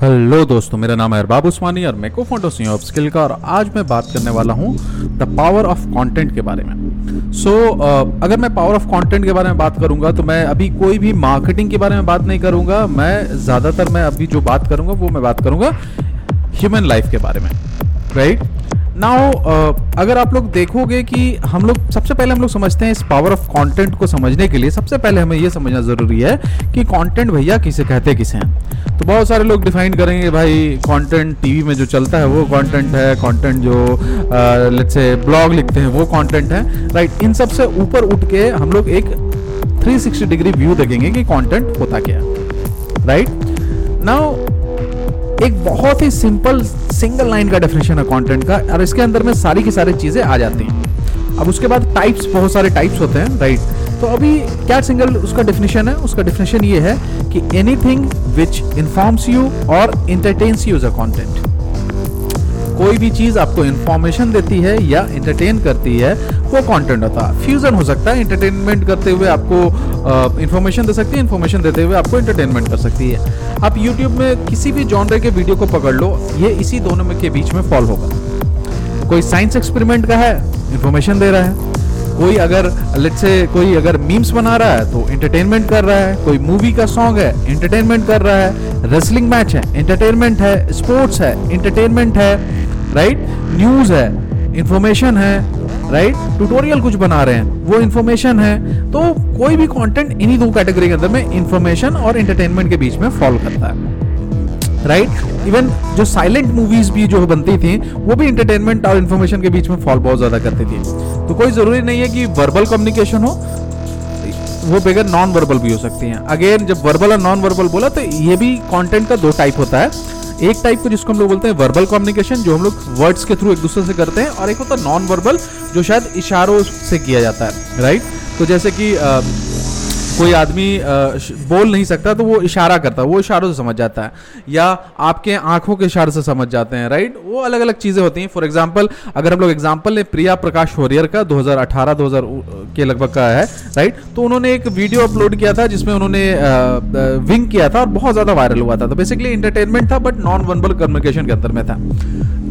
Hello दोस्तों मेरा नाम है अरबाब उस्मानी और मैं को फ़ोटो सी ऑफ़ स्किल का और आज मैं बात करने वाला हूँ द पावर ऑफ़ कंटेंट के बारे में। सो so, अगर मैं पावर ऑफ़ कंटेंट के बारे में बात करूँगा तो मैं अभी कोई भी मार्केटिंग के बारे में बात नहीं करूँगा। मैं ज़्यादातर मैं अभी जो बात करूँगा वो मैं बात करूँगा ह्यूमन लाइफ के बारे में। Right right? नाउ uh, अगर आप लोग देखोगे कि हम लोग सबसे पहले हम लोग समझते हैं इस पावर ऑफ़ कंटेंट को समझने के लिए सबसे पहले हमें यह समझना ज़रूरी है कि कंटेंट भैया किसे कहते किसे हैं। तो बहुत सारे लोग डिफाइन करेंगे भाई कंटेंट टीवी में जो चलता है वो कंटेंट है कंटेंट जो लेट्स से ब्लॉग लिखते हैं वो कंटेंट है। राइट इन सबसे ऊपर उठ के हम लोग एक 360 डिग्री व्यू देखेंगे कि कंटेंट होता क्या राइट नाउ एक बहुत ही सिंपल सिंगल लाइन का डेफिनेशन है कंटेंट का, और इसके अंदर में सारी की सारी चीज़ें आ जाती हैं। अब उसके बाद टाइप्स बहुत सारे टाइप्स होते हैं राइट तो अभी क्या सिंगल उसका डेफिनेशन है? उसका डेफिनेशन ये है कि anything which informs you और entertains you is a content कोई भी चीज़ आपको इंफॉर्मेशन देती है या इंटरटेन करती है, वो कंटेंट होता है। फ्यूजन हो सकता है इंटरटेनमेंट करते हुए आपको इंफॉर्मेशन दे सकती है इंफॉर्मेशन देते हुए आपको इंटरटेनमेंट कर सकती है। आप यूट्यूब में किसी भी जॉनरे के वीडियो को पकड़ लो, ये इसी दोनों में के बीच में फॉल होगा। कोई साइंस एक्सपेरिमेंट का है इंफॉर्मेशन दे रहा है। कोई अगर लेट्स से कोई अगर मीम्स बना रहा है तो इंटरटेनमेंट कर रहा है। कोई मूवी का सॉन्ग है इंटरटेनमेंट कर रहा है। रेसलिंग मैच है इंटरटेनमेंट है। स्पोर्ट्स है इंटरटेनमेंट है। राइट न्यूज़ है इंफॉर्मेशन है राइट ट्यूटोरियल कुछ बना रहे हैं, वो इंफॉर्मेशन है। तो कोई भी कंटेंट इन्हीं दो कैटेगरी के अंदर में इंफॉर्मेशन और एंटरटेनमेंट के बीच में फॉलो करता है। Right right? इवन जो साइलेंट मूवीज़ भी जो बनती थी, वो भी इंटरटेनमेंट और इन्फॉर्मेशन के बीच में फॉल बहुत ज़्यादा करती थी। तो कोई ज़रूरी नहीं है कि वर्बल कम्युनिकेशन हो, वो बगैर नॉन वर्बल भी हो सकती हैं। अगेन जब वर्बल और नॉन वर्बल बोला तो ये भी कंटेंट का दो टाइप होता है। एक टाइप को जिसको हम लोग बोलते हैं वर्बल कम्युनिकेशन जो हम लोग वर्ड्स के थ्रू एक दूसरे से करते हैं, और एक होता है नॉन वर्बल जो शायद इशारों से किया जाता है राइट तो जैसे कि कोई आदमी बोल नहीं सकता तो वो इशारा करता है, वो इशारों से समझ जाता है। या आपके आँखों के इशारे से समझ जाते हैं, राइट? वो अलग अलग चीज़ें होती हैं। फॉर एग्जांपल अगर हम लोग एग्जांपल लें, प्रिया प्रकाश वॉरियर का 2018-2000 के लगभग का है, राइट? तो उन्होंने एक वीडियो अपलोड किया था, जिसमें उन्होंने विंग किया था और बहुत ज़्यादा वायरल हुआ था। तो बेसिकली इंटरटेनमेंट था बट नॉन वर्बल कम्युनिकेशन के अंदर में था।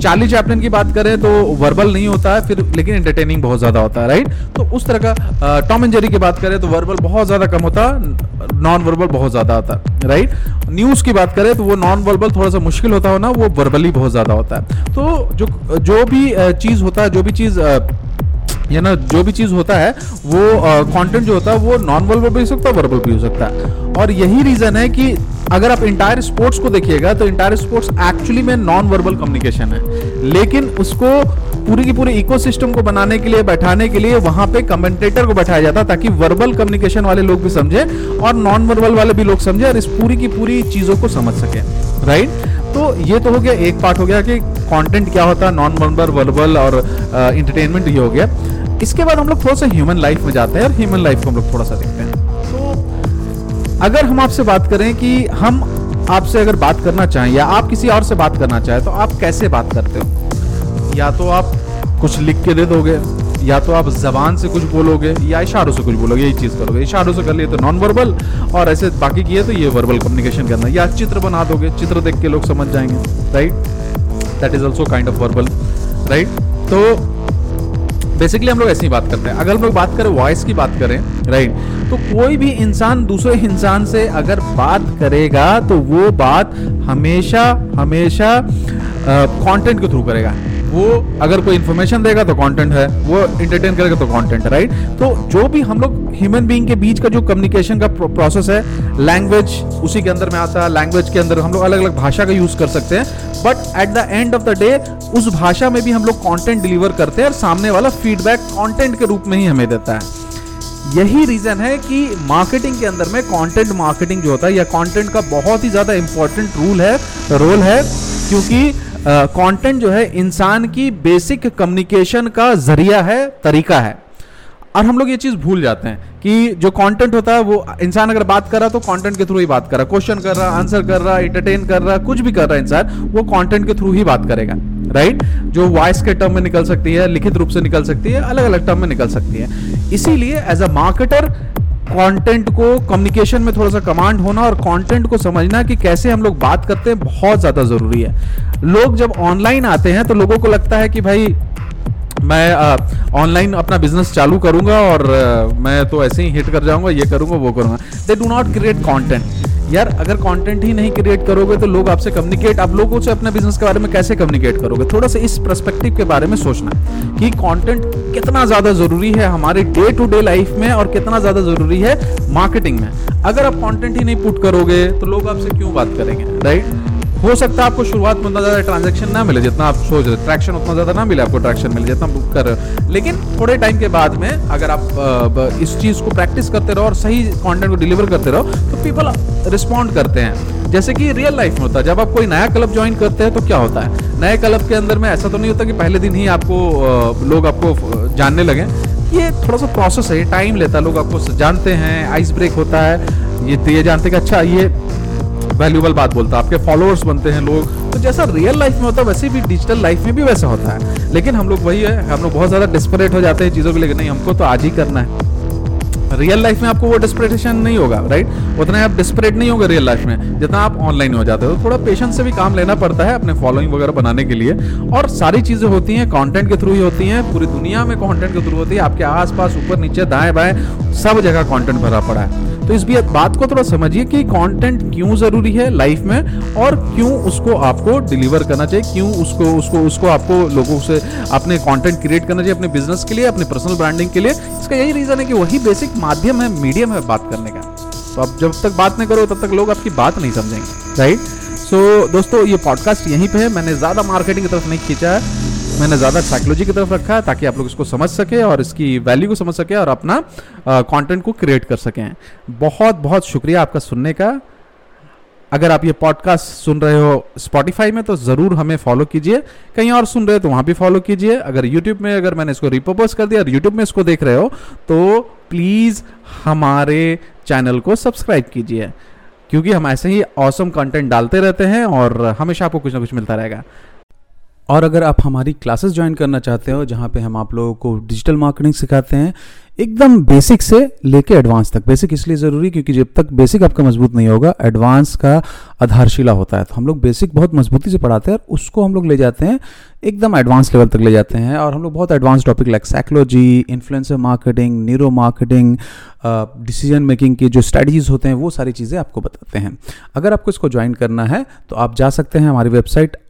चार्ली चैपलिन की बात करें तो वर्बल नहीं होता है, फिर लेकिन एंटरटेनिंग बहुत ज़्यादा होता है, राइट? तो उस तरह का टॉम एंड जेरी की बात करें तो वर्बल बहुत ज़्यादा कम होता नॉन वर्बल बहुत ज़्यादा है राइट न्यूज़ की बात करें तो वो नॉन वर्बल थोड़ा सा मुश्किल होता हो ना, वो वर्बली बहुत ज़्यादा होता है। तो जो जो भी चीज़ होता है जो भी चीज़ या ना, जो भी चीज़ होता है, वो कंटेंट जो होता है, वो नॉन वर्बल भी हो सकता है वर्बल भी हो सकता है। और यही रीजन है कि अगर आप इंटायर स्पोर्ट्स को देखिएगा तो इंटायर स्पोर्ट्स एक्चुअली में नॉन वर्बल कम्युनिकेशन है। लेकिन उसको पूरी की पूरी इकोसिस्टम को बनाने के लिए, बैठाने के लिए वहाँ पे कमेंटेटर को बैठाया जाता ताकि वर्बल कम्युनिकेशन वाले लोग भी समझे और नॉन वर्बल वाले भी लोग समझे और इस पूरी की पूरी चीज़ों को समझ सके राइट तो ये तो हो गया, एक पार्ट हो गया कि कंटेंट क्या होता है नॉन वर्बल वर्बल और इंटरटेनमेंट ये हो गया। इसके बाद हम लोग थोड़ा सा ह्यूमन लाइफ में जाते हैं और ह्यूमन लाइफ को हम लोग थोड़ा सा देखते हैं। तो अगर हम आपसे बात करें कि हम आपसे अगर बात करना चाहें या आप किसी और से बात करना चाहें तो आप कैसे बात करते हो? या तो आप कुछ लिख के दे दोगे, या तो आप जबान से कुछ बोलोगे, या इशारों से कुछ बोलोगे, यही चीज़ करोगे। इशारों से कर लिए तो नॉन वर्बल और ऐसे बाकी किए तो ये वर्बल कम्युनिकेशन करना। या चित्र बना दोगे, चित्र देख के लोग समझ जाएँगे right that is also kind of verbal right तो बेसिकली हम लोग ऐसी बात करते हैं। अगर हम लोग बात करें वॉइस की बात करें राइट तो कोई भी इंसान दूसरे इंसान से अगर बात करेगा तो वो बात हमेशा हमेशा कंटेंट के थ्रू करेगा। वो अगर कोई इन्फॉर्मेशन देगा तो कंटेंट है, वो इंटरटेन करेगा तो कंटेंट है राइट तो जो भी हम लोग ह्यूमन बीइंग के बीच का जो कम्युनिकेशन का प्रोसेस है लैंग्वेज उसी के अंदर में आता है लैंग्वेज के अंदर हम लोग अलग अलग भाषा का यूज़ कर सकते हैं but at the end of the day उस भाषा में भी हम लोग कंटेंट डिलीवर करते हैं और सामने वाला फीडबैक कंटेंट के रूप में ही हमें देता है। यही रीजन है कि मार्केटिंग के अंदर में कंटेंट मार्केटिंग जो होता है, या कंटेंट का बहुत ही ज़्यादा इंपॉर्टेंट रूल है रोल है, क्योंकि कंटेंट जो है इंसान की बेसिक कम्युनिकेशन का ज़रिया है, तरीका है। और हम लोग ये चीज़ भूल जाते हैं कि जो कंटेंट होता है, वो इंसान अगर बात कर रहा तो कंटेंट के थ्रू ही बात कर रहा क्वेश्चन कर रहा आंसर कर रहा एंटरटेन कर रहा कुछ भी कर रहा इंसान, वो कंटेंट के थ्रू ही बात करेगा राइट जो वॉइस के टर्म में निकल सकती है, लिखित रूप से निकल सकती है अलग अलग टर्म में निकल सकती है। इसीलिए एज अ मार्केटर कंटेंट को कम्युनिकेशन में थोड़ा सा कमांड होना और कंटेंट को समझना कि कैसे हम लोग बात करते हैं बहुत ज़्यादा ज़रूरी है। लोग जब ऑनलाइन आते हैं तो लोगों को लगता है कि भाई मैं ऑनलाइन अपना बिज़नेस चालू करूँगा और आ, मैं तो ऐसे ही हिट कर जाऊँगा ये करूँगा वो करूँगा। They do not create content यार, अगर कंटेंट ही नहीं क्रिएट करोगे तो लोग आपसे कम्युनिकेट आप लोगों से अपने बिज़नेस के बारे में कैसे कम्युनिकेट करोगे? थोड़ा सा इस परस्पेक्टिव के बारे में सोचना कि कंटेंट कितना ज़्यादा ज़रूरी है हमारे डे टू डे लाइफ में और कितना ज़्यादा ज़रूरी है मार्केटिंग में। अगर आप कॉन्टेंट ही नहीं पुट करोगे तो लोग आपसे क्यों बात करेंगे राइट हो सकता है आपको शुरुआत में उतना ज़्यादा ट्रांजेक्शन ना मिले, जितना आप सोच रहे ट्रैक्शन उतना ज़्यादा ना मिले आपको ट्रैक्शन मिले, जितना बुक कर रहे हो। लेकिन थोड़े टाइम के बाद में अगर आप इस चीज़ को प्रैक्टिस करते रहो और सही कॉन्टेंट को डिलीवर करते रहो तो पीपल रिस्पॉन्ड करते हैं। जैसे कि रियल लाइफ में होता है, जब आप कोई नया क्लब ज्वाइन करते हैं तो क्या होता है? नए क्लब के अंदर में ऐसा तो नहीं होता कि पहले दिन ही आपको लोग आपको जानने लगे। ये थोड़ा सा प्रोसेस है टाइम लेता है, लोग आपको जानते हैं आइस ब्रेक होता है। ये ये जानते कि अच्छा ये वैल्यूबल बात बोलता है। आपके फॉलोअर्स बनते हैं लोग। तो जैसा रियल लाइफ में होता है, वैसे भी डिजिटल लाइफ में भी वैसा होता है। लेकिन हम लोग वही है, हम लोग बहुत ज़्यादा डिस्परेट हो जाते हैं चीज़ों के लिए नहीं, हमको तो आज ही करना है। रियल लाइफ में आपको वो डिस्परेशन नहीं होगा राइट उतना आप डिस्परेट नहीं होगा रियल लाइफ में, जितना आप ऑनलाइन हो जाते हो। थोड़ा पेशेंस से भी काम लेना पड़ता है अपने फॉलोइंग वगैरह बनाने के लिए। और सारी चीज़ें होती हैं कंटेंट के थ्रू ही होती हैं। पूरी दुनिया में कंटेंट के थ्रू होती है। आपके आसपास, ऊपर, नीचे, दाएँ, बाएँ, सब जगह कंटेंट भरा पड़ा है। तो इस भी बात को थोड़ा समझिए कि कंटेंट क्यों ज़रूरी है लाइफ में और क्यों उसको आपको डिलीवर करना चाहिए, क्यों उसको उसको उसको आपको लोगों से अपने कंटेंट क्रिएट करना चाहिए अपने बिज़नेस के लिए, अपने पर्सनल ब्रांडिंग के लिए। इसका यही रीजन है कि वही बेसिक माध्यम है मीडियम है बात करने का। तो आप जब तक बात नहीं करो, तब तक लोग आपकी बात नहीं समझेंगे राइट सो दोस्तों, ये पॉडकास्ट यहीं पे है। मैंने ज़्यादा मार्केटिंग की तरफ़ नहीं खींचा है। मैंने ज़्यादा साइकोलॉजी की तरफ़ रखा है ताकि आप लोग इसको समझ सके और इसकी वैल्यू को समझ सके और अपना कंटेंट को क्रिएट कर सकें। बहुत बहुत शुक्रिया आपका सुनने का। अगर आप ये पॉडकास्ट सुन रहे हो स्पॉटिफाई में तो ज़रूर हमें फॉलो कीजिए। कहीं और सुन रहे हो तो वहाँ भी फॉलो कीजिए। अगर यूट्यूब में अगर मैंने इसको रिपोर्स कर दिया और यूट्यूब में इसको देख रहे हो तो प्लीज़ हमारे चैनल को सब्सक्राइब कीजिए। क्योंकि हम ऐसे ही औसम कंटेंट डालते रहते हैं और हमेशा आपको कुछ ना कुछ मिलता रहेगा। और अगर आप हमारी क्लासेस ज्वाइन करना चाहते हो, जहाँ पे हम आप लोगों को डिजिटल मार्केटिंग सिखाते हैं, एकदम बेसिक से लेके एडवांस तक। बेसिक इसलिए ज़रूरी क्योंकि जब तक बेसिक आपका मज़बूत नहीं होगा एडवांस का आधारशिला होता है। तो हम लोग बेसिक बहुत मजबूती से पढ़ाते हैं और उसको हम लोग ले जाते हैं, एकदम एडवांस लेवल तक ले जाते हैं। और हम लोग बहुत advance topic like psychology influencer marketing neuro marketing decision making की जो स्ट्रेटजीज होते हैं, वो सारी चीज़ें आपको बताते हैं। अगर आपको इसको ज्वाइन करना है तो आप जा सकते हैं हमारी वेबसाइट